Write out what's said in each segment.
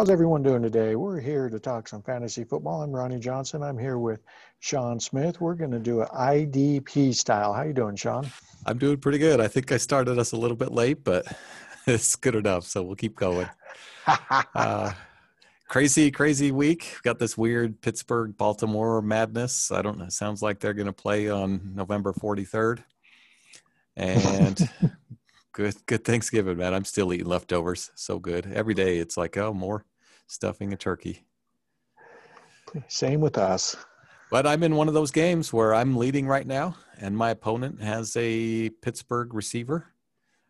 How's everyone doing today? We're here to talk some fantasy football. I'm Ronnie Johnson. I'm here with Sean Smith. We're going to do an IDP style. How you doing, Sean? I'm doing pretty good. I think I started us a little bit late, but it's good enough. So we'll keep going. uh, crazy, crazy week. Got this weird Pittsburgh Baltimore madness. I don't know. Sounds like they're going to play on November 43rd. And good good Thanksgiving, man. I'm still eating leftovers. So good. Every day it's like, oh, more stuffing a turkey. Same with us. But I'm in one of those games where I'm leading right now, and my opponent has a Pittsburgh receiver.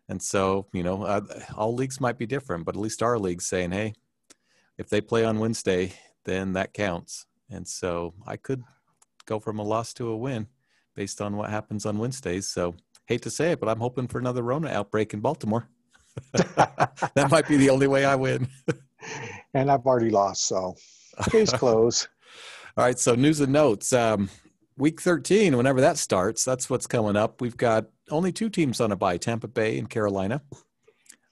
And so, you know, uh, all leagues might be different, but at least our league's saying, hey, if they play on Wednesday, then that counts. And so I could go from a loss to a win based on what happens on Wednesdays. So hate to say it, but I'm hoping for another Rona outbreak in Baltimore. that might be the only way I win. and I've already lost, so case closed. All right, so news and notes. Um, week 13, whenever that starts, that's what's coming up. We've got only two teams on a bye Tampa Bay and Carolina.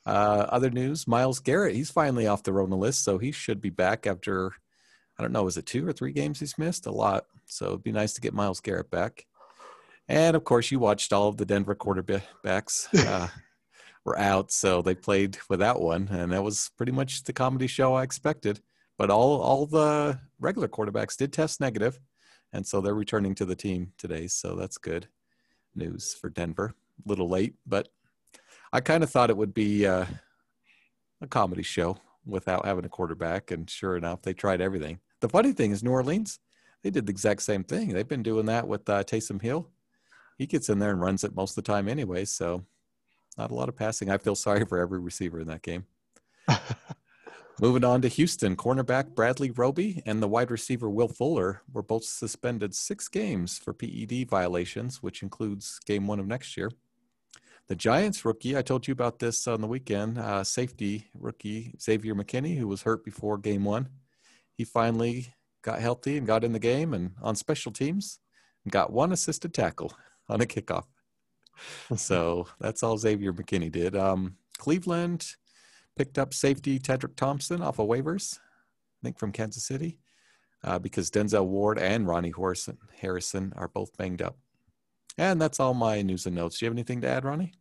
Uh, other news Myles Garrett, he's finally off the Rona list, so he should be back after, I don't know, is it two or three games he's missed? A lot. So it'd be nice to get Myles Garrett back. And of course, you watched all of the Denver quarterbacks uh, were out, so they played without one, and that was pretty much the comedy show I expected. But all all the regular quarterbacks did test negative, and so they're returning to the team today. So that's good news for Denver. A little late, but I kind of thought it would be uh, a comedy show without having a quarterback, and sure enough, they tried everything. The funny thing is, New Orleans, they did the exact same thing. They've been doing that with uh, Taysom Hill he gets in there and runs it most of the time anyway. So not a lot of passing. I feel sorry for every receiver in that game. Moving on to Houston, cornerback Bradley Roby and the wide receiver Will Fuller were both suspended six games for PED violations, which includes game one of next year. The Giants rookie, I told you about this on the weekend, uh, safety rookie Xavier McKinney, who was hurt before game one. He finally got healthy and got in the game and on special teams and got one assisted tackle on a kickoff. So that's all Xavier McKinney did. Um, Cleveland picked up safety Tedric Thompson off of waivers, I think from Kansas City, uh, because Denzel Ward and Ronnie Harrison, Harrison are both banged up. And that's all my news and notes. Do you have anything to add, Ronnie?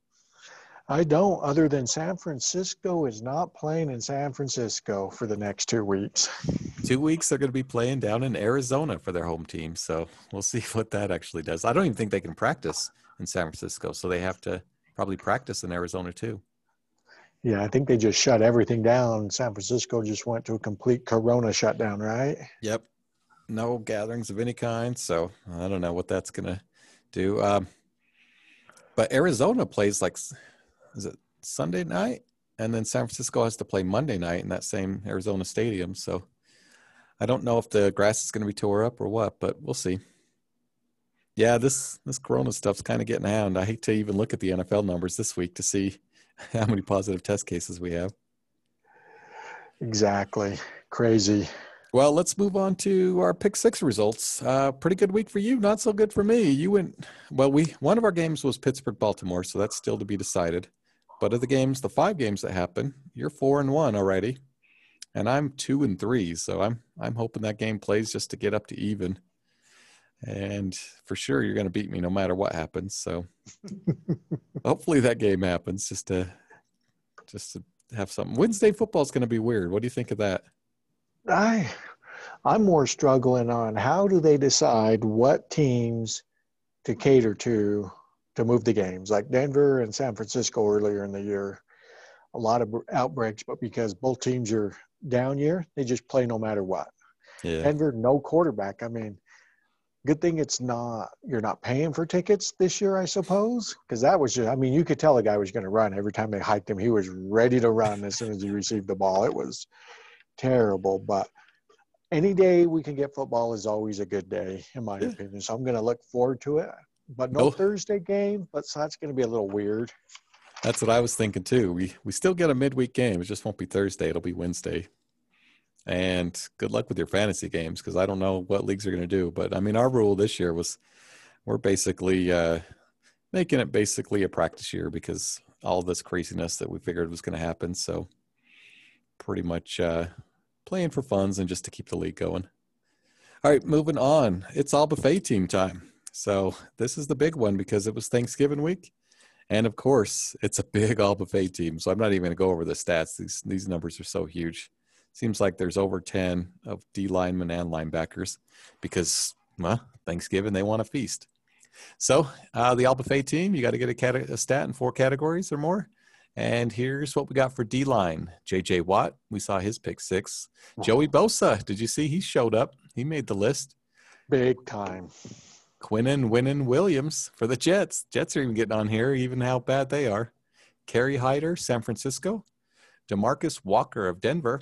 I don't, other than San Francisco is not playing in San Francisco for the next two weeks. Two weeks they're going to be playing down in Arizona for their home team. So we'll see what that actually does. I don't even think they can practice in San Francisco. So they have to probably practice in Arizona too. Yeah, I think they just shut everything down. San Francisco just went to a complete corona shutdown, right? Yep. No gatherings of any kind. So I don't know what that's going to do. Um, but Arizona plays like is it Sunday night? And then San Francisco has to play Monday night in that same Arizona stadium. So I don't know if the grass is going to be tore up or what, but we'll see. Yeah, this this Corona stuff's kind of getting around. I hate to even look at the NFL numbers this week to see how many positive test cases we have. Exactly, crazy. Well, let's move on to our pick six results. Uh, pretty good week for you, not so good for me. You went well. We one of our games was Pittsburgh Baltimore, so that's still to be decided. But of the games, the five games that happen, you're four and one already, and I'm two and three. So I'm I'm hoping that game plays just to get up to even. And for sure, you're going to beat me no matter what happens. So hopefully that game happens just to just to have something. Wednesday football is going to be weird. What do you think of that? I I'm more struggling on how do they decide what teams to cater to to move the games, like Denver and San Francisco earlier in the year. A lot of outbreaks, but because both teams are down year, they just play no matter what. Yeah. Denver, no quarterback. I mean, good thing it's not you're not paying for tickets this year, I suppose, because that was just. I mean, you could tell the guy was going to run every time they hiked him. He was ready to run as soon as he received the ball. It was terrible, but any day we can get football is always a good day, in my yeah. opinion. So I'm going to look forward to it but no oh. Thursday game. But so that's going to be a little weird. That's what I was thinking too. We we still get a midweek game. It just won't be Thursday. It'll be Wednesday. And good luck with your fantasy games because I don't know what leagues are going to do. But I mean, our rule this year was we're basically uh, making it basically a practice year because all this craziness that we figured was going to happen. So pretty much uh, playing for funds and just to keep the league going. All right, moving on. It's all buffet team time. So this is the big one because it was Thanksgiving week. And of course, it's a big all buffet team. So I'm not even going to go over the stats. These these numbers are so huge. Seems like there's over 10 of D linemen and linebackers because, well, Thanksgiving, they want a feast. So uh, the buffet team, you got to get a, cat- a stat in four categories or more. And here's what we got for D line. JJ Watt, we saw his pick six. Joey Bosa, did you see he showed up? He made the list. Big time. Quinnen Winning Williams for the Jets. Jets are even getting on here, even how bad they are. Kerry Hyder, San Francisco. Demarcus Walker of Denver.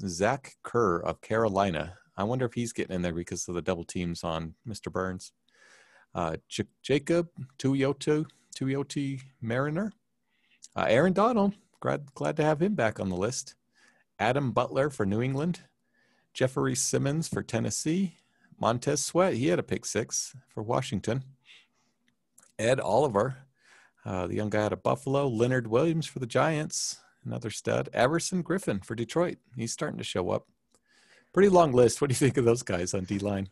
Zach Kerr of Carolina. I wonder if he's getting in there because of the double teams on Mr. Burns. Uh, J- Jacob Tuioti, Tuioti Mariner. Uh, Aaron Donald, glad, glad to have him back on the list. Adam Butler for New England. Jeffrey Simmons for Tennessee. Montez Sweat, he had a pick six for Washington. Ed Oliver, uh, the young guy out of Buffalo. Leonard Williams for the Giants, another stud. Everson Griffen for Detroit, he's starting to show up. Pretty long list. What do you think of those guys on D line?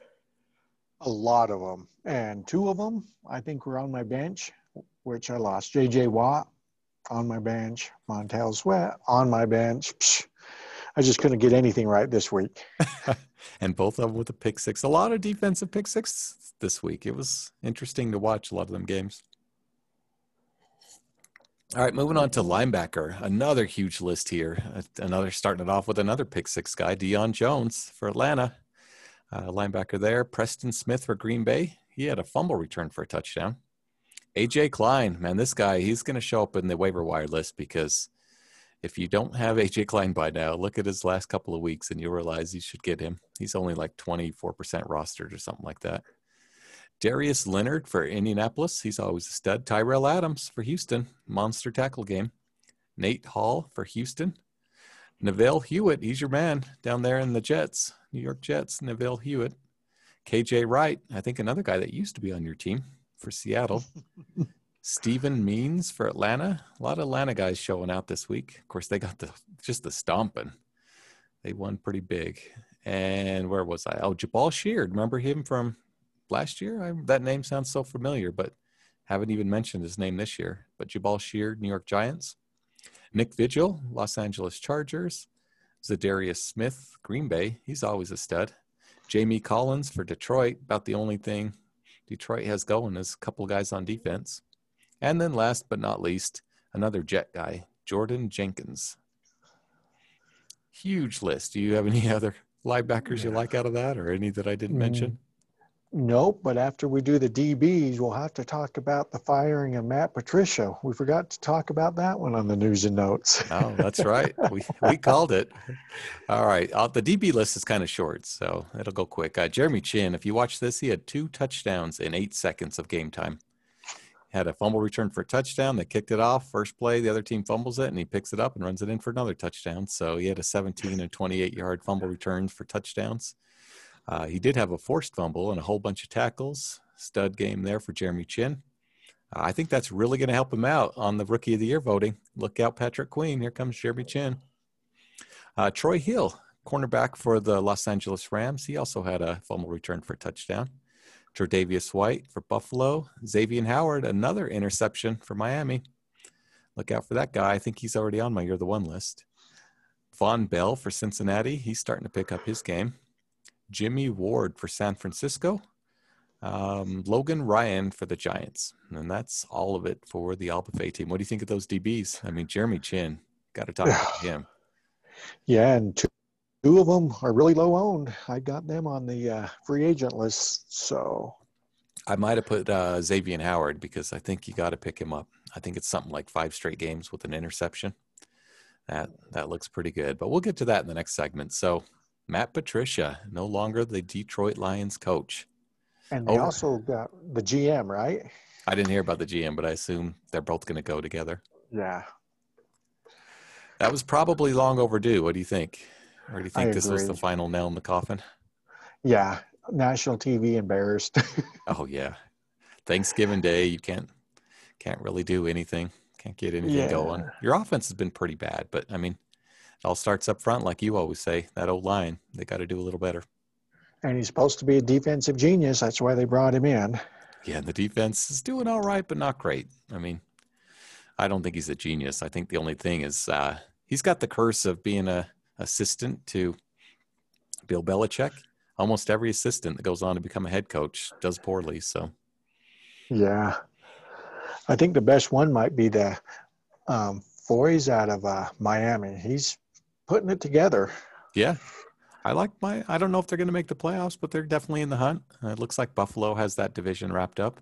A lot of them. And two of them, I think, were on my bench, which I lost. JJ Watt on my bench, Montez Sweat on my bench. Psh, I just couldn't get anything right this week. and both of them with a pick six. A lot of defensive pick six this week. It was interesting to watch a lot of them games. All right, moving on to linebacker. Another huge list here. Another starting it off with another pick six guy, Deion Jones for Atlanta. Uh, linebacker there. Preston Smith for Green Bay. He had a fumble return for a touchdown. AJ Klein, man, this guy, he's going to show up in the waiver wire list because if you don't have AJ Klein by now, look at his last couple of weeks and you'll realize you should get him. He's only like 24% rostered or something like that. Darius Leonard for Indianapolis. He's always a stud. Tyrell Adams for Houston. Monster tackle game. Nate Hall for Houston. Neville Hewitt. He's your man down there in the Jets, New York Jets. Neville Hewitt. KJ Wright. I think another guy that used to be on your team for Seattle. Steven Means for Atlanta. A lot of Atlanta guys showing out this week. Of course, they got the just the stomping. They won pretty big. And where was I? Oh, Jabaal Sheard. Remember him from last year? I, that name sounds so familiar, but haven't even mentioned his name this year. But Jabaal Sheard, New York Giants. Nick Vigil, Los Angeles Chargers. Za'Darius Smith, Green Bay. He's always a stud. Jamie Collins for Detroit. About the only thing Detroit has going is a couple guys on defense. And then last but not least, another jet guy, Jordan Jenkins. Huge list. Do you have any other linebackers you like out of that or any that I didn't mention? Nope, but after we do the DBs, we'll have to talk about the firing of Matt Patricia. We forgot to talk about that one on the news and notes. oh, that's right. We we called it. All right. Uh, the DB list is kind of short, so it'll go quick. Uh, Jeremy Chinn, if you watch this, he had two touchdowns in eight seconds of game time. Had a fumble return for a touchdown. They kicked it off. First play, the other team fumbles it, and he picks it up and runs it in for another touchdown. So he had a 17 and 28 yard fumble returns for touchdowns. Uh, he did have a forced fumble and a whole bunch of tackles. Stud game there for Jeremy Chinn. Uh, I think that's really going to help him out on the Rookie of the Year voting. Look out, Patrick Queen. Here comes Jeremy Chinn. Uh, Troy Hill, cornerback for the Los Angeles Rams. He also had a fumble return for a touchdown. Tre'Davious White for Buffalo. Xavier Howard, another interception for Miami. Look out for that guy. I think he's already on my You're the One list. Vonn Bell for Cincinnati. He's starting to pick up his game. Jimmy Ward for San Francisco, um, Logan Ryan for the Giants. And that's all of it for the Albuffet team. What do you think of those DBs? I mean, Jeremy Chinn, got to talk about him. Yeah, and two, two of them are really low owned. I got them on the uh, free agent list. So I might have put uh, Xavier Howard because I think you got to pick him up. I think it's something like five straight games with an interception. That that looks pretty good, but we'll get to that in the next segment. So Matt Patricia, no longer the Detroit Lions coach. And they oh, also got the GM, right? I didn't hear about the GM, but I assume they're both going to go together. Yeah. That was probably long overdue. What do you think? Or do you think I this agree. was the final nail in the coffin? Yeah. National TV embarrassed. oh yeah. Thanksgiving Day, you can't can't really do anything. Can't get anything yeah. going. Your offense has been pretty bad, but I mean, all starts up front, like you always say. That old line, they got to do a little better. And he's supposed to be a defensive genius. That's why they brought him in. Yeah, and the defense is doing all right, but not great. I mean, I don't think he's a genius. I think the only thing is uh, he's got the curse of being a assistant to Bill Belichick. Almost every assistant that goes on to become a head coach does poorly. So, yeah, I think the best one might be the um, Foy's out of uh, Miami. He's putting it together. Yeah, I like my. I don't know if they're going to make the playoffs, but they're definitely in the hunt. Uh, it looks like Buffalo has that division wrapped up.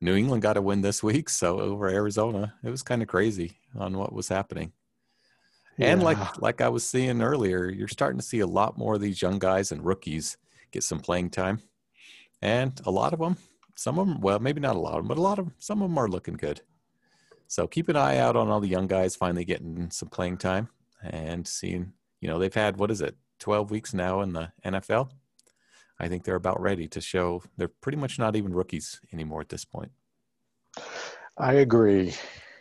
New England got a win this week, so over Arizona, it was kind of crazy on what was happening. Yeah. And like like I was seeing earlier, you're starting to see a lot more of these young guys and rookies get some playing time, and a lot of them, some of them, well, maybe not a lot of them, but a lot of them, some of them are looking good. So keep an eye out on all the young guys finally getting some playing time and seeing. You know, they've had what is it, 12 weeks now in the NFL. I think they're about ready to show they're pretty much not even rookies anymore at this point. I agree.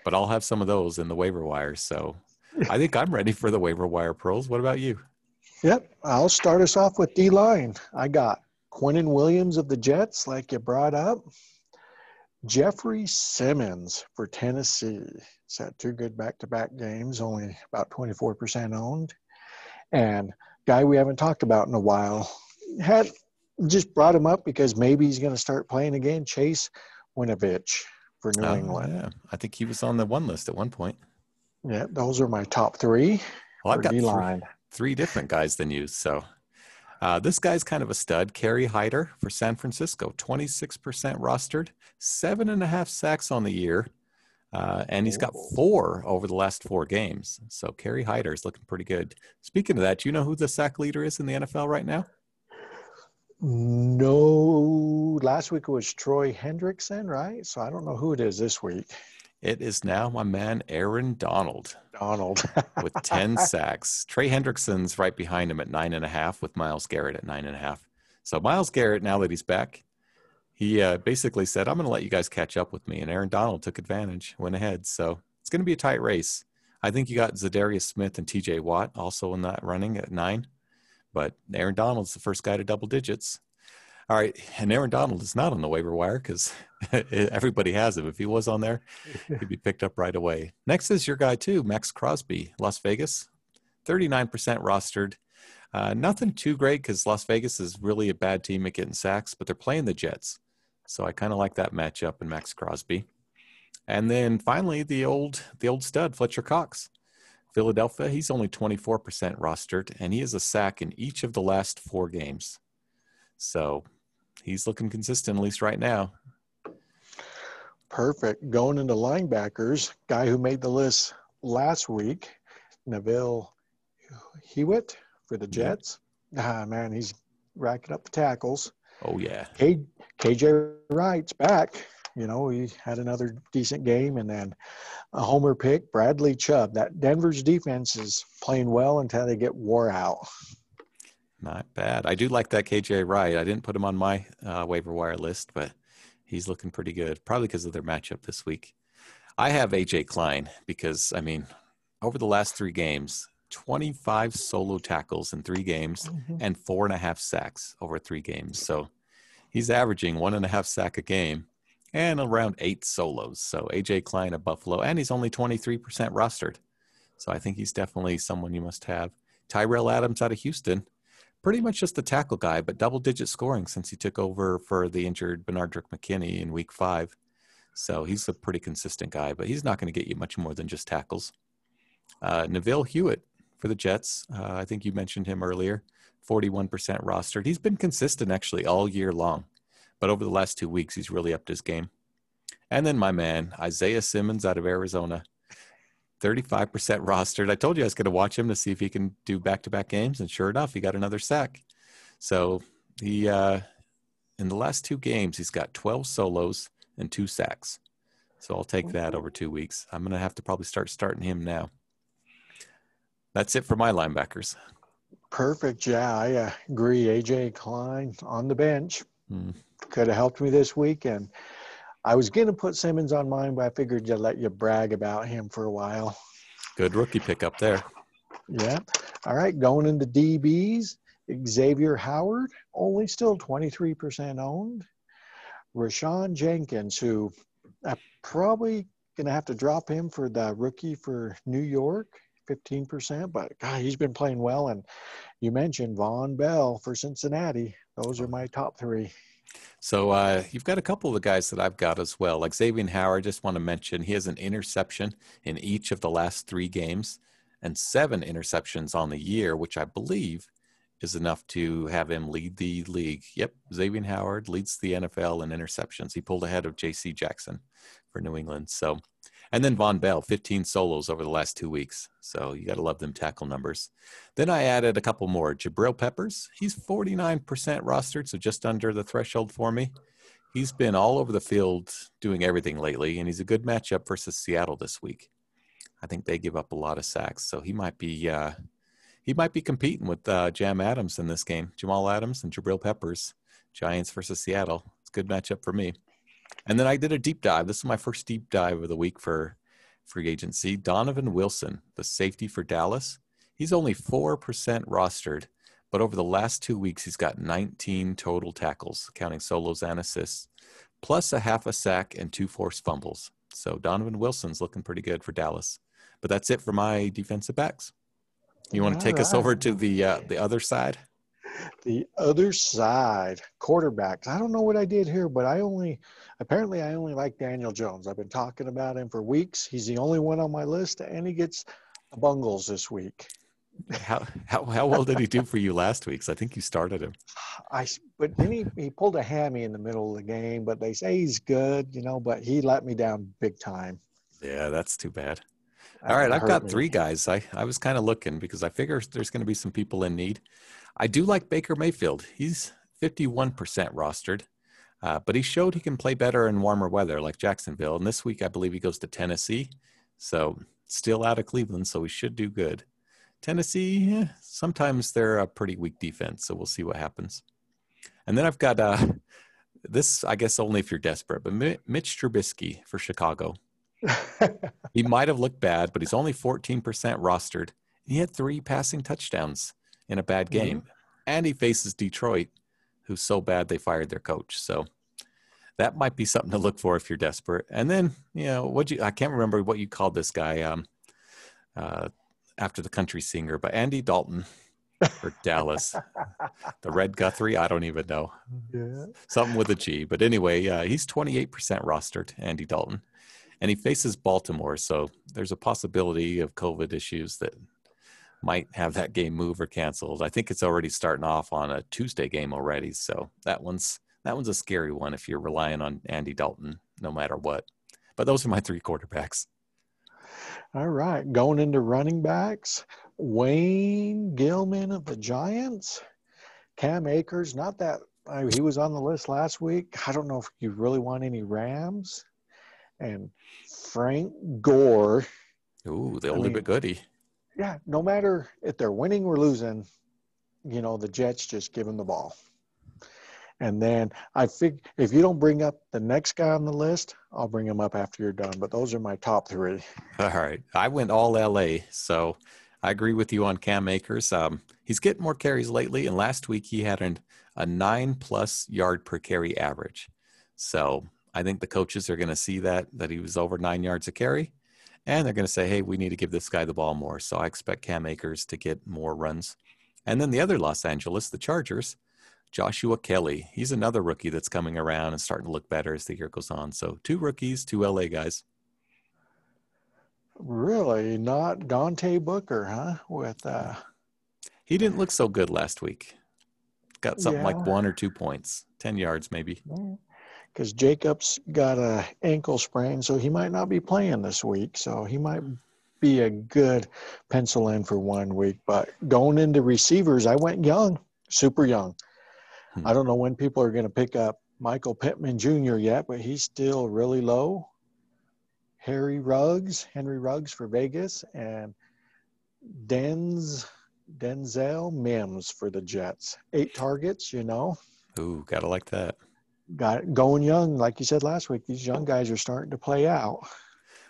But I'll have some of those in the waiver wire. So I think I'm ready for the waiver wire pearls. What about you? Yep. I'll start us off with D line. I got Quinnen Williams of the Jets, like you brought up. Jeffrey Simmons for Tennessee. He's had two good back to back games, only about 24% owned. And guy we haven't talked about in a while. Had just brought him up because maybe he's going to start playing again. Chase Winovich for New oh, England. Yeah, I think he was on the one list at one point. Yeah, those are my top three. Well, I've got three, three, different guys than you. So uh, this guy's kind of a stud. Kerry Hyder for San Francisco, 26% rostered, seven and a half sacks on the year. Uh, and he's got four over the last four games. So Kerry Hyder is looking pretty good. Speaking of that, do you know who the sack leader is in the NFL right now? No, last week it was Troy Hendrickson, right? So I don't know who it is this week. It is now my man Aaron Donald. Donald with ten sacks. Trey Hendrickson's right behind him at nine and a half, with Myles Garrett at nine and a half. So Myles Garrett, now that he's back, he uh, basically said, I'm going to let you guys catch up with me. And Aaron Donald took advantage, went ahead. So it's going to be a tight race. I think you got Za'Darius Smith and TJ Watt also in that running at nine. But Aaron Donald's the first guy to double digits. All right. And Aaron Donald is not on the waiver wire because everybody has him. If he was on there, he'd be picked up right away. Next is your guy, too, Maxx Crosby, Las Vegas, 39% rostered. Uh, nothing too great because Las Vegas is really a bad team at getting sacks, but they're playing the Jets. So I kind of like that matchup in Maxx Crosby. And then finally, the old the old stud Fletcher Cox, Philadelphia. He's only 24% rostered, and he has a sack in each of the last four games. So he's looking consistent at least right now. Perfect. Going into linebackers, guy who made the list last week, Neville Hewitt for the Jets. Ah, man, he's racking up the tackles. Oh yeah. K, KJ Wright's back. You know, he had another decent game, and then a homer pick, Bradley Chubb. That Denver's defense is playing well until they get wore out. Not bad. I do like that KJ Wright. I didn't put him on my uh, waiver wire list, but he's looking pretty good. Probably because of their matchup this week. I have AJ Klein because I mean, over the last three games, 25 solo tackles in three games mm-hmm. and four and a half sacks over three games. So he's averaging one and a half sack a game and around eight solos. So AJ Klein of Buffalo, and he's only 23% rostered. So I think he's definitely someone you must have. Tyrell Adams out of Houston, pretty much just a tackle guy, but double digit scoring since he took over for the injured Benardrick McKinney in week five. So he's a pretty consistent guy, but he's not going to get you much more than just tackles. Uh, Neville Hewitt for the Jets. Uh, I think you mentioned him earlier. 41% rostered. He's been consistent actually all year long, but over the last two weeks, he's really upped his game. And then my man, Isaiah Simmons out of Arizona, 35% rostered. I told you I was going to watch him to see if he can do back to back games, and sure enough, he got another sack. So he, uh, in the last two games, he's got 12 solos and two sacks. So I'll take that over two weeks. I'm going to have to probably start starting him now. That's it for my linebackers. Perfect. Yeah, I uh, agree. AJ Klein on the bench mm. could have helped me this week. I was going to put Simmons on mine, but I figured I'd let you brag about him for a while. Good rookie pickup there. Yeah. All right. Going into DBs, Xavier Howard, only still 23% owned. Rayshawn Jenkins, who I'm probably going to have to drop him for the rookie for New York, 15%. But God, he's been playing well. And you mentioned Vonn Bell for Cincinnati. Those are my top three. So uh, you've got a couple of the guys that I've got as well. Like Xavier Howard, I just want to mention he has an interception in each of the last three games and seven interceptions on the year, which I believe is enough to have him lead the league. Yep, Xavier Howard leads the NFL in interceptions. He pulled ahead of J.C. Jackson for New England. So, and then Vonn Bell, 15 solos over the last two weeks. So you got to love them tackle numbers. Then I added a couple more. Jabril Peppers, he's 49% rostered, so just under the threshold for me. He's been all over the field doing everything lately, and he's a good matchup versus Seattle this week. I think they give up a lot of sacks, so he might be uh, he might be competing with uh, Jam Adams in this game. Jamal Adams and Jabril Peppers, Giants versus Seattle. It's a good matchup for me. And then I did a deep dive. This is my first deep dive of the week for free agency. Donovan Wilson, the safety for Dallas. He's only 4% rostered, but over the last two weeks, he's got 19 total tackles, counting solos and assists, plus a half a sack and two forced fumbles. So Donovan Wilson's looking pretty good for Dallas. But that's it for my defensive backs. You want to take right. us over to the uh, the other side? The other side, quarterbacks. I don't know what I did here, but I only apparently I only like Daniel Jones. I've been talking about him for weeks. He's the only one on my list, and he gets bungles this week. How how how well did he do for you last week? I think you started him. I but then he, he pulled a hammy in the middle of the game, but they say he's good, you know. But he let me down big time. Yeah, that's too bad. All right, I've got me. three guys. I, I was kind of looking because I figure there's going to be some people in need. I do like Baker Mayfield. He's 51% rostered, uh, but he showed he can play better in warmer weather like Jacksonville. And this week, I believe he goes to Tennessee. So still out of Cleveland, so he should do good. Tennessee, eh, sometimes they're a pretty weak defense, so we'll see what happens. And then I've got uh, this, I guess, only if you're desperate, but Mitch Trubisky for Chicago. he might have looked bad, but he's only 14% rostered. He had three passing touchdowns in a bad game. Mm-hmm. And he faces Detroit, who's so bad they fired their coach. So that might be something to look for if you're desperate. And then, you know, what you I can't remember what you called this guy um, uh, after the country singer, but Andy Dalton for Dallas. the Red Guthrie, I don't even know. Yeah. Something with a G. But anyway, uh, he's 28% rostered, Andy Dalton and he faces Baltimore. So there's a possibility of COVID issues that might have that game move or canceled. I think it's already starting off on a Tuesday game already. So that one's that one's a scary one if you're relying on Andy Dalton no matter what. But those are my three quarterbacks. All right, going into running backs, Wayne Gallman of the Giants, Cam Akers. Not that I, he was on the list last week. I don't know if you really want any Rams and Frank Gore. Ooh, the only but goodie. Yeah, no matter if they're winning or losing, you know, the Jets just give him the ball. And then I think if you don't bring up the next guy on the list, I'll bring him up after you're done. But those are my top three. All right. I went all LA. So I agree with you on Cam Akers. Um, he's getting more carries lately. And last week he had an, a nine plus yard per carry average. So I think the coaches are going to see that that he was over nine yards a carry, and they're going to say, "Hey, we need to give this guy the ball more." So I expect Cam Akers to get more runs. And then the other Los Angeles, the Chargers, Joshua Kelley. He's another rookie that's coming around and starting to look better as the year goes on. So two rookies, two LA guys. Really, not Dante Booker, huh? With uh, he didn't look so good last week. Got something yeah. like one or two points, ten yards maybe. Yeah Jacob's got a ankle sprain, so he might not be playing this week. So he might be a good pencil in for one week. But going into receivers, I went young, super young. Hmm. I don't know when people are going to pick up Michael Pittman Jr. yet, but he's still really low. Harry Ruggs, Henry Ruggs for Vegas, and Denz Denzel Mims for the Jets. Eight targets, you know. Ooh, gotta like that got going young, like you said last week. These young guys are starting to play out.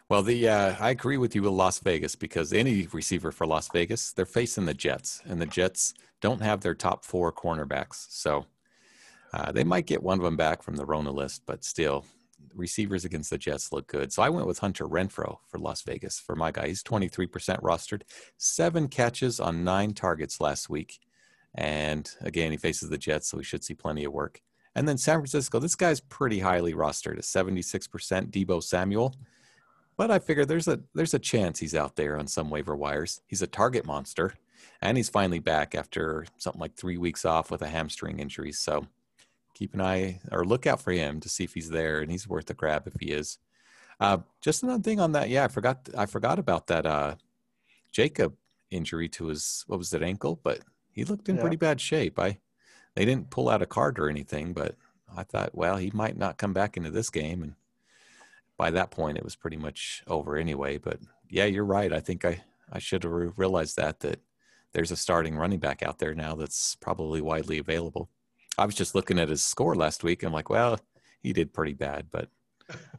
Well, the uh, I agree with you with Las Vegas because any receiver for Las Vegas, they're facing the Jets, and the Jets don't have their top four cornerbacks, so uh, they might get one of them back from the Rona list, but still, receivers against the Jets look good. So I went with Hunter Renfrow for Las Vegas for my guy. He's 23% rostered, seven catches on nine targets last week. And again, he faces the Jets, so we should see plenty of work. And then San Francisco, this guy's pretty highly rostered at 76%, Deebo Samuel. But I figure there's a there's a chance he's out there on some waiver wires. He's a target monster, and he's finally back after something like three weeks off with a hamstring injury. So keep an eye or look out for him to see if he's there, and he's worth a grab if he is. Uh, just another thing on that, yeah, I forgot I forgot about that uh, Jacob injury to his what was it ankle, but he looked in yeah. pretty bad shape. I they didn't pull out a card or anything, but I thought, well, he might not come back into this game, and by that point, it was pretty much over anyway. But yeah, you're right. I think I I should have realized that that there's a starting running back out there now that's probably widely available. I was just looking at his score last week. And I'm like, well, he did pretty bad, but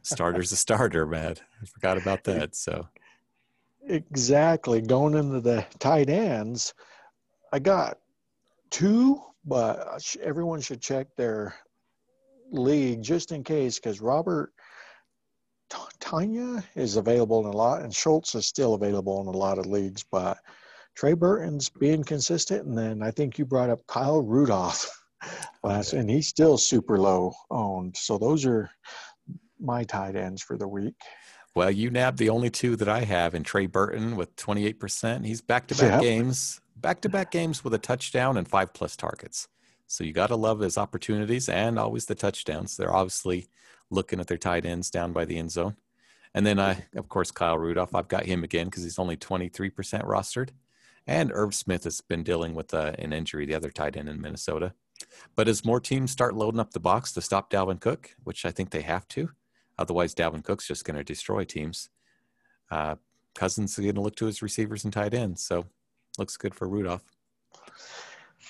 starter's a starter, man. I forgot about that. So exactly going into the tight ends, I got two, but uh, everyone should check their league just in case because Robert Tonyan is available in a lot, and Schultz is still available in a lot of leagues. But Trey Burton's being consistent, and then I think you brought up Kyle Rudolph last, and he's still super low owned. So those are my tight ends for the week. Well, you nabbed the only two that I have in Trey Burton with 28%. He's back to back games, back to back games with a touchdown and five plus targets. So you got to love his opportunities and always the touchdowns. They're obviously looking at their tight ends down by the end zone. And then I, of course, Kyle Rudolph, I've got him again because he's only 23% rostered. And Irv Smith has been dealing with uh, an injury, the other tight end in Minnesota. But as more teams start loading up the box to stop Dalvin Cook, which I think they have to, otherwise Dalvin Cook's just going to destroy teams. Uh, Cousins is going to look to his receivers and tight ends, so looks good for Rudolph.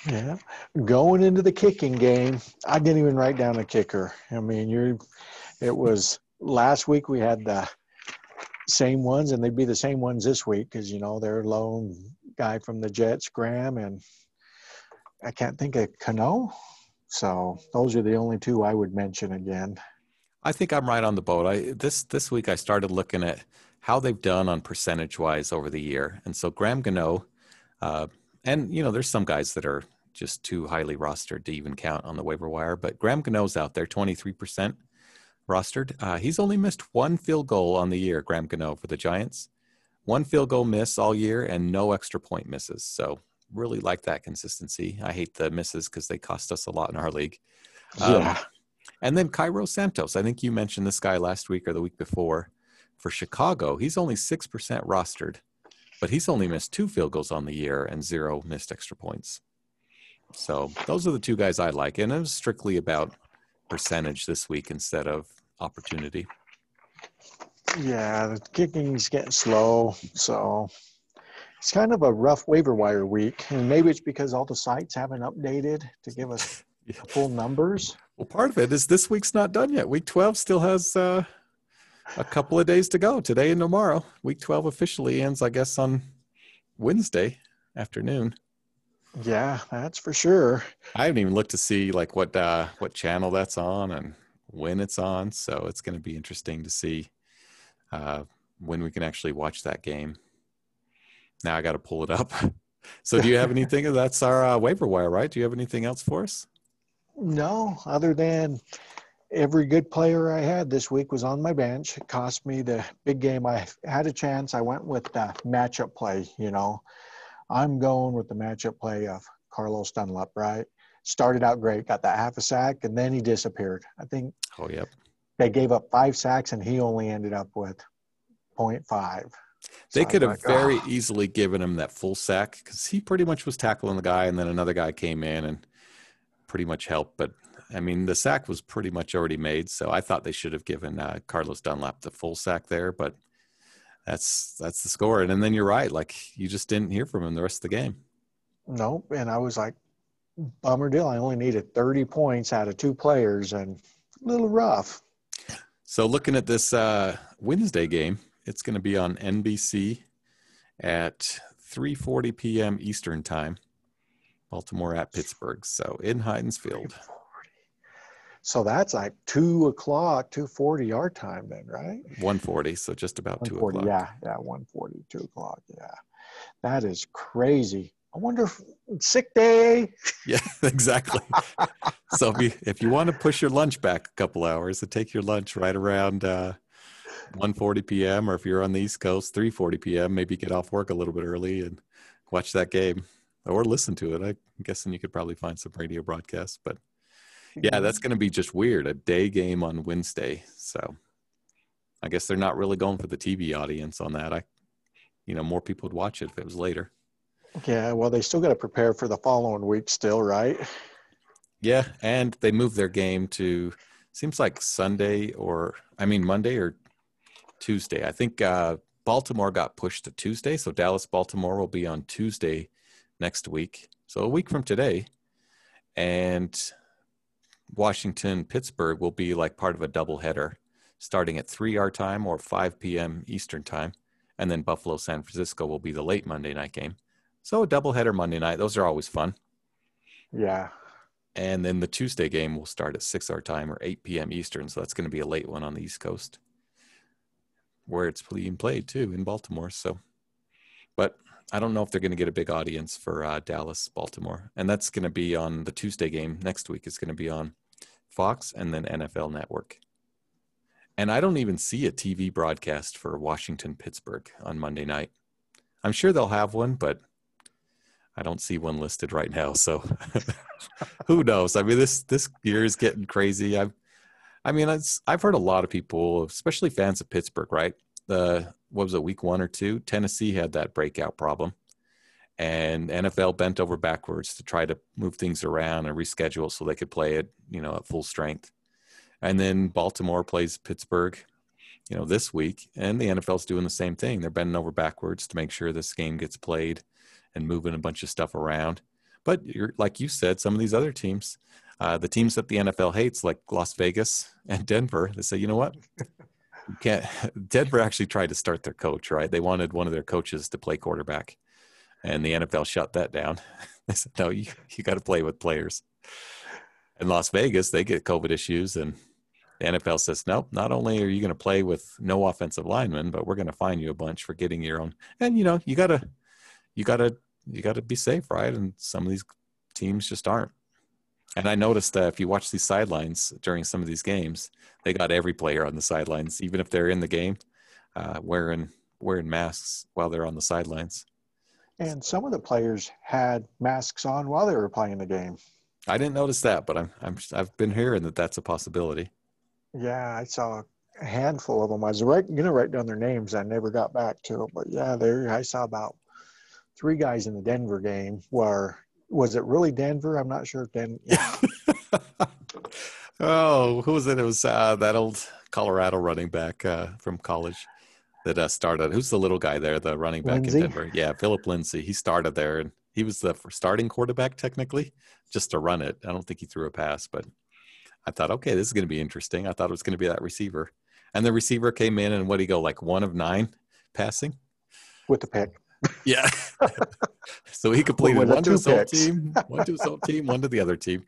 Yeah, going into the kicking game, I didn't even write down a kicker. I mean, you're. it was last week we had the same ones, and they'd be the same ones this week because you know they're lone guy from the Jets, Graham, and I can't think of Gano. So those are the only two I would mention again. I think I'm right on the boat. I this this week I started looking at how they've done on percentage wise over the year, and so Graham Gano, uh, and you know there's some guys that are just too highly rostered to even count on the waiver wire, but Graham Gano's out there, 23% rostered. Uh, he's only missed one field goal on the year, Graham Gano for the Giants, one field goal miss all year, and no extra point misses. So really like that consistency. I hate the misses because they cost us a lot in our league. Um, yeah. And then Cairo Santos. I think you mentioned this guy last week or the week before for Chicago. He's only 6% rostered, but he's only missed two field goals on the year and zero missed extra points. So those are the two guys I like. And it was strictly about percentage this week instead of opportunity. Yeah, the kicking's getting slow. So it's kind of a rough waiver wire week, and maybe it's because all the sites haven't updated to give us yeah. full numbers. Well, part of it is this week's not done yet. Week 12 still has uh, a couple of days to go today and tomorrow. Week 12 officially ends, I guess, on Wednesday afternoon. Yeah, that's for sure. I haven't even looked to see like what uh, what channel that's on and when it's on, so it's going to be interesting to see uh, when we can actually watch that game. Now I got to pull it up. so, do you have anything? That's our uh, waiver wire, right? Do you have anything else for us? No, other than every good player I had this week was on my bench. It cost me the big game. I had a chance. I went with the matchup play. You know, I'm going with the matchup play of Carlos Dunlap. Right, started out great, got that half a sack, and then he disappeared. I think. Oh, yep. They gave up five sacks, and he only ended up with 0.5. They so could have like, very oh. easily given him that full sack because he pretty much was tackling the guy, and then another guy came in and pretty much helped. But I mean, the sack was pretty much already made, so I thought they should have given uh, Carlos Dunlap the full sack there. But that's that's the score, and, and then you're right, like you just didn't hear from him the rest of the game. Nope, and I was like, bummer deal. I only needed 30 points out of two players, and a little rough. So looking at this uh, Wednesday game, It's going to be on NBC at 3:40 p.m. Eastern Time. Baltimore at Pittsburgh. So in Heinz Field. So that's like two o'clock, two forty our time then, right? One forty, so just about two o'clock. Yeah, yeah, one forty, two o'clock. Yeah, that is crazy. I wonder if sick day. Yeah, exactly. so if you if you want to push your lunch back a couple hours and take your lunch right around uh, 1:40 p.m. or if you're on the East Coast, 3:40 p.m., maybe get off work a little bit early and watch that game or listen to it. I'm guessing you could probably find some radio broadcasts, but yeah, that's going to be just weird. A day game on Wednesday, so I guess they're not really going for the TV audience on that. I, you know, more people would watch it if it was later. Yeah, well, they still got to prepare for the following week, still, right? Yeah, and they moved their game to seems like Sunday or I mean Monday or Tuesday. I think uh, Baltimore got pushed to Tuesday, so Dallas Baltimore will be on Tuesday next week. So a week from today, and Washington Pittsburgh will be like part of a doubleheader, starting at three our time or five p.m. Eastern time, and then Buffalo San Francisco will be the late Monday night game. So a doubleheader Monday night; those are always fun. Yeah. And then the Tuesday game will start at six our time or eight p.m. Eastern, so that's going to be a late one on the East Coast where it's being played too in Baltimore. So, but I don't know if they're going to get a big audience for uh, Dallas, Baltimore, and that's going to be on the Tuesday game next week. It's going to be on Fox and then NFL Network. And I don't even see a TV broadcast for Washington Pittsburgh on Monday night. I'm sure they'll have one, but I don't see one listed right now. So who knows? I mean, this this year is getting crazy. I've I mean, I've heard a lot of people, especially fans of Pittsburgh, right? The what was it, week one or two? Tennessee had that breakout problem, and NFL bent over backwards to try to move things around and reschedule so they could play it, you know, at full strength. And then Baltimore plays Pittsburgh, you know, this week, and the NFL's doing the same thing. They're bending over backwards to make sure this game gets played and moving a bunch of stuff around. But like you said, some of these other teams, uh, the teams that the NFL hates, like Las Vegas and Denver, they say, you know what? You can't. Denver actually tried to start their coach, right? They wanted one of their coaches to play quarterback, and the NFL shut that down. they said, no, you, you got to play with players. In Las Vegas, they get COVID issues, and the NFL says, nope, not only are you going to play with no offensive linemen, but we're going to fine you a bunch for getting your own. And, you know, you got to, you got to, you got to be safe, right? And some of these teams just aren't. And I noticed that if you watch these sidelines during some of these games, they got every player on the sidelines, even if they're in the game, uh, wearing wearing masks while they're on the sidelines. And some of the players had masks on while they were playing the game. I didn't notice that, but I'm, I'm I've been hearing that that's a possibility. Yeah, I saw a handful of them. I was right, going to write down their names. I never got back to them, but yeah, there I saw about three guys in the Denver game where was it really Denver? I'm not sure. Den- yeah. oh, who was it? It was uh, that old Colorado running back uh, from college that uh, started. Who's the little guy there, the running back Lindsay? in Denver? Yeah, Phillip Lindsay. He started there, and he was the starting quarterback technically, just to run it. I don't think he threw a pass, but I thought, okay, this is going to be interesting. I thought it was going to be that receiver, and the receiver came in, and what did he go like one of nine passing with the pick yeah. so he completed one to his own team, one to his own team, one to the other team.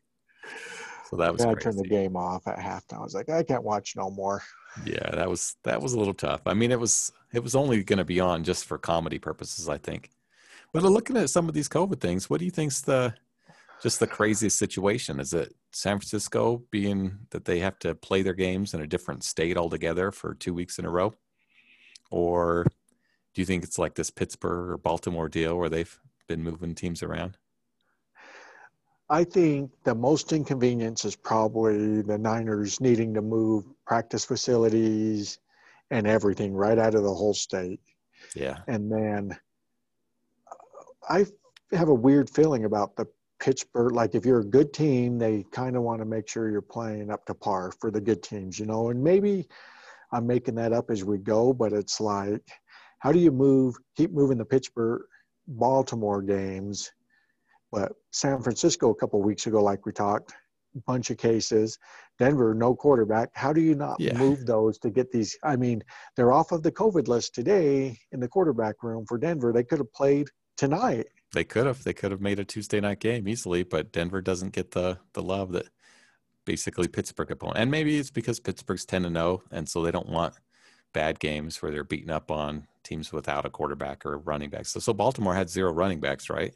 So that was. Yeah, I turned the game off at halftime. I was like, I can't watch no more. Yeah, that was that was a little tough. I mean, it was it was only going to be on just for comedy purposes, I think. But looking at some of these COVID things, what do you think's the just the craziest situation? Is it San Francisco being that they have to play their games in a different state altogether for two weeks in a row, or do you think it's like this Pittsburgh or Baltimore deal where they've been moving teams around? I think the most inconvenience is probably the Niners needing to move practice facilities and everything right out of the whole state. Yeah. And then uh, I have a weird feeling about the Pittsburgh. Like, if you're a good team, they kind of want to make sure you're playing up to par for the good teams, you know. And maybe I'm making that up as we go, but it's like how do you move, keep moving the Pittsburgh, Baltimore games? But San Francisco a couple weeks ago, like we talked, bunch of cases. Denver, no quarterback. How do you not Yeah. move those to get these? I mean, they're off of the COVID list today in the quarterback room for Denver. They could have played tonight. They could have. They could have made a Tuesday night game easily, but Denver doesn't get the the love that basically Pittsburgh opponent. And maybe it's because Pittsburgh's ten to oh, zero, and so they don't want bad games where they're beating up on teams without a quarterback or running back. So, so Baltimore had zero running backs, right?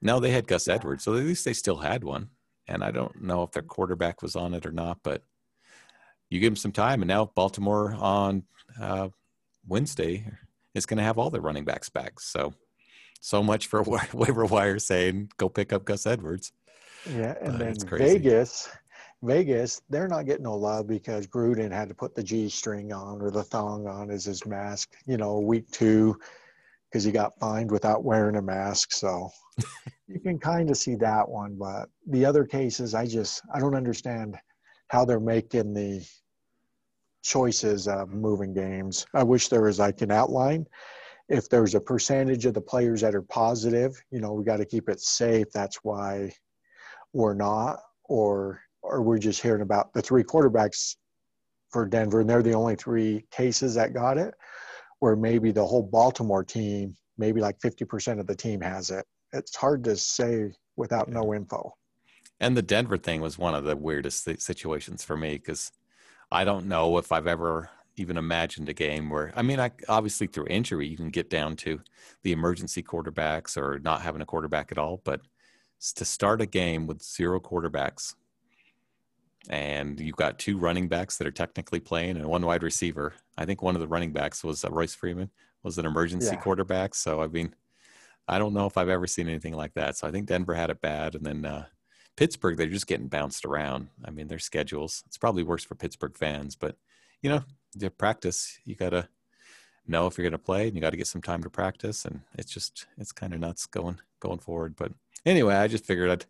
No, they had Gus Edwards, so at least they still had one. And I don't know if their quarterback was on it or not, but you give them some time, and now Baltimore on uh, Wednesday is going to have all their running backs back. So, so much for wa- waiver wire saying go pick up Gus Edwards. Yeah, and But then. Vegas, Vegas, they're not getting no love because Gruden had to put the G string on or the thong on as his mask. You know, week two because he got fined without wearing a mask. So you can kind of see that one, but the other cases, I just I don't understand how they're making the choices of moving games. I wish there was like an outline. If there's a percentage of the players that are positive, you know, we got to keep it safe. That's why we're not, or or we're just hearing about the three quarterbacks for Denver, and they're the only three cases that got it. Where maybe the whole Baltimore team, maybe like fifty percent of the team has it. It's hard to say without no info. And the Denver thing was one of the weirdest situations for me because I don't know if I've ever even imagined a game where, I mean, I obviously through injury, you can get down to the emergency quarterbacks or not having a quarterback at all. But to start a game with zero quarterbacks and you've got two running backs that are technically playing and one wide receiver, I think one of the running backs was uh, Royce Freeman, was an emergency Yeah. quarterback. So, I mean, I don't know if I've ever seen anything like that. So I think Denver had it bad. And then, uh, Pittsburgh, they're just getting bounced around. I mean, their schedules, it's probably worse for Pittsburgh fans, but you know, you practice, you got to know if you're going to play and you got to get some time to practice. And it's just, it's kind of nuts going, going forward. But anyway, I just figured I'd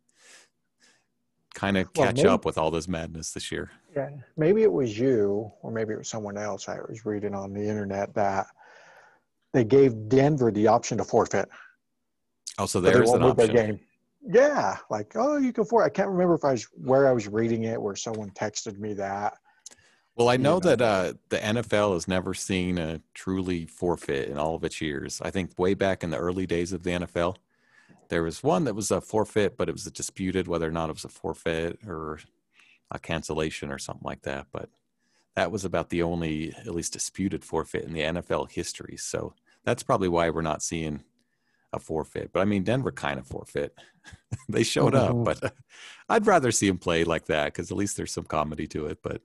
kind of Well, catch maybe- up with all this madness this year. Yeah, maybe it was you, or maybe it was someone else. I was reading on the internet that they gave Denver the option to forfeit. Oh, so there's won't an option. game. Yeah, like oh, you can forfeit. I can't remember if I was where I was reading it, where someone texted me that. Well, I you know know. that uh, the NFL has never seen a truly forfeit in all of its years. I think way back in the early days of the NFL, there was one that was a forfeit, but it was disputed whether or not it was a forfeit or a cancellation or something like that. But that was about the only, at least, disputed forfeit in the NFL history. So that's probably why we're not seeing a forfeit. But I mean, Denver kind of forfeit. they showed up, mm-hmm. but I'd rather see them play like that because at least there's some comedy to it. But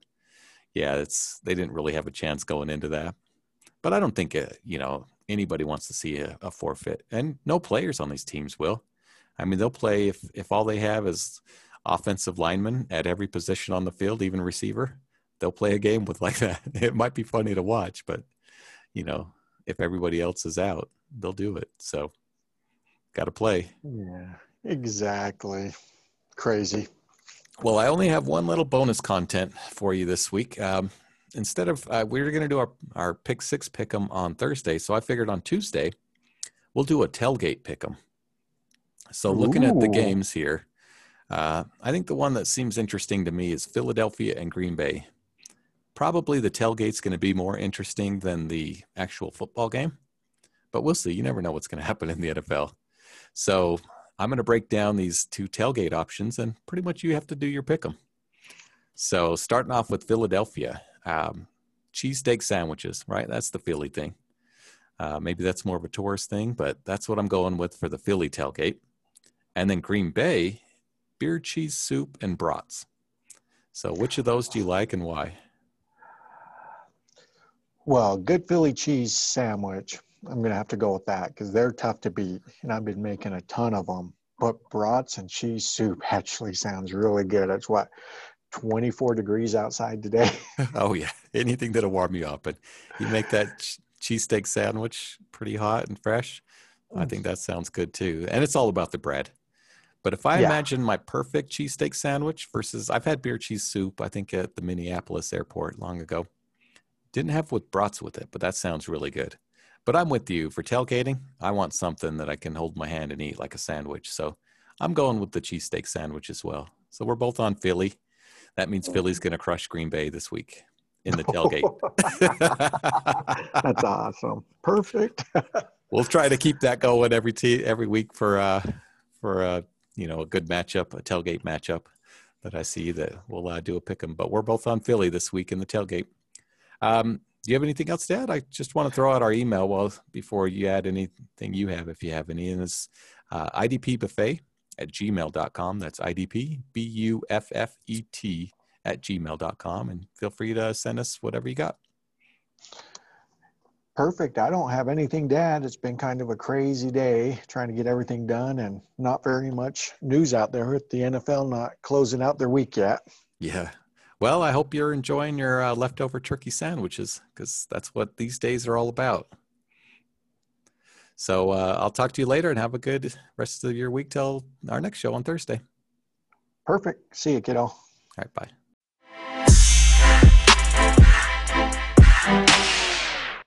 yeah, it's they didn't really have a chance going into that. But I don't think it, you know anybody wants to see a, a forfeit, and no players on these teams will. I mean, they'll play if if all they have is offensive linemen at every position on the field, even receiver. They'll play a game with like that. It might be funny to watch, but you know, if everybody else is out, they'll do it. So, got to play. Yeah, exactly. Crazy. Well, I only have one little bonus content for you this week. Um, instead of uh, we are going to do our our pick six pick 'em on Thursday, so I figured on Tuesday we'll do a tailgate pick 'em. So looking at the games here, uh, I think the one that seems interesting to me is Philadelphia and Green Bay. Probably the tailgate's going to be more interesting than the actual football game, but we'll see. You never know what's going to happen in the NFL. So I'm going to break down these two tailgate options, and pretty much you have to do your pick 'em. So starting off with Philadelphia, um, cheesesteak sandwiches, right? That's the Philly thing. Uh, maybe that's more of a tourist thing, but that's what I'm going with for the Philly tailgate. And then Green Bay, beer cheese soup and brats. So which of those do you like and why? Well, good Philly cheese sandwich. I'm gonna have to go with that because they're tough to beat, and I've been making a ton of them. But brats and cheese soup actually sounds really good. It's what 24 degrees outside today. oh yeah, anything that'll warm you up. And you make that ch- cheesesteak sandwich pretty hot and fresh. I Mm. think that sounds good too. And it's all about the bread. But if I Yeah. imagine my perfect cheesesteak sandwich versus I've had beer cheese soup, I think at the Minneapolis airport long ago. Didn't have with brats with it, but that sounds really good. But I'm with you for tailgating. I want something that I can hold my hand and eat like a sandwich. So I'm going with the cheesesteak sandwich as well. So we're both on Philly. That means Philly's going to crush Green Bay this week in the tailgate. That's awesome. Perfect. we'll try to keep that going every t- every week for uh, for uh, you know a good matchup, a tailgate matchup that I see that we'll uh, do a pick 'em. But we're both on Philly this week in the tailgate. Um, do you have anything else to add? I just want to throw out our email well before you add anything you have, if you have any. And it's uh, IDP buffet at gmail.com. That's IDP B U F F E T at gmail.com. And feel free to send us whatever you got. Perfect. I don't have anything to add. It's been kind of a crazy day trying to get everything done and not very much news out there with the NFL not closing out their week yet. Yeah. Well, I hope you're enjoying your uh, leftover turkey sandwiches because that's what these days are all about. So uh, I'll talk to you later and have a good rest of your week till our next show on Thursday. Perfect. See you, kiddo. All right. Bye.